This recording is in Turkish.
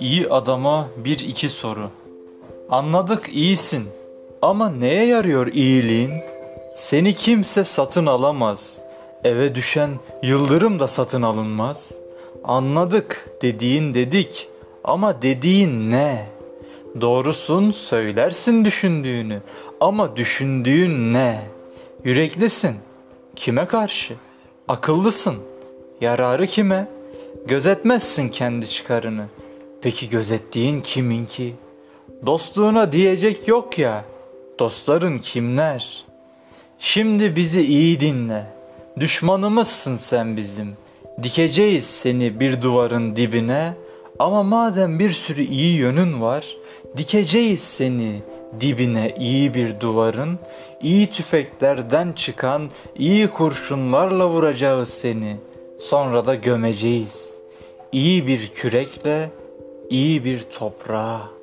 İyi adama bir iki soru. Anladık iyisin ama neye yarıyor iyiliğin? Seni kimse satın alamaz. Eve düşen yıldırım da satın alınmaz. Anladık dediğin dedik ama dediğin ne? Doğrusun söylersin düşündüğünü ama düşündüğün ne? Yüreklisin. Kime karşı? Akıllısın. Yararı kime? Gözetmezsin kendi çıkarını. Peki gözettiğin kimin ki? Dostluğuna diyecek yok ya. Dostların kimler? Şimdi bizi iyi dinle. Düşmanımızsın sen bizim. Dikeceğiz seni bir duvarın dibine. Ama madem bir sürü iyi yönün var, dikeceğiz seni dibine iyi bir duvarın, iyi tüfeklerden çıkan iyi kurşunlarla vuracağız seni. Sonra da gömeceğiz. İyi bir kürekle, iyi bir toprağa.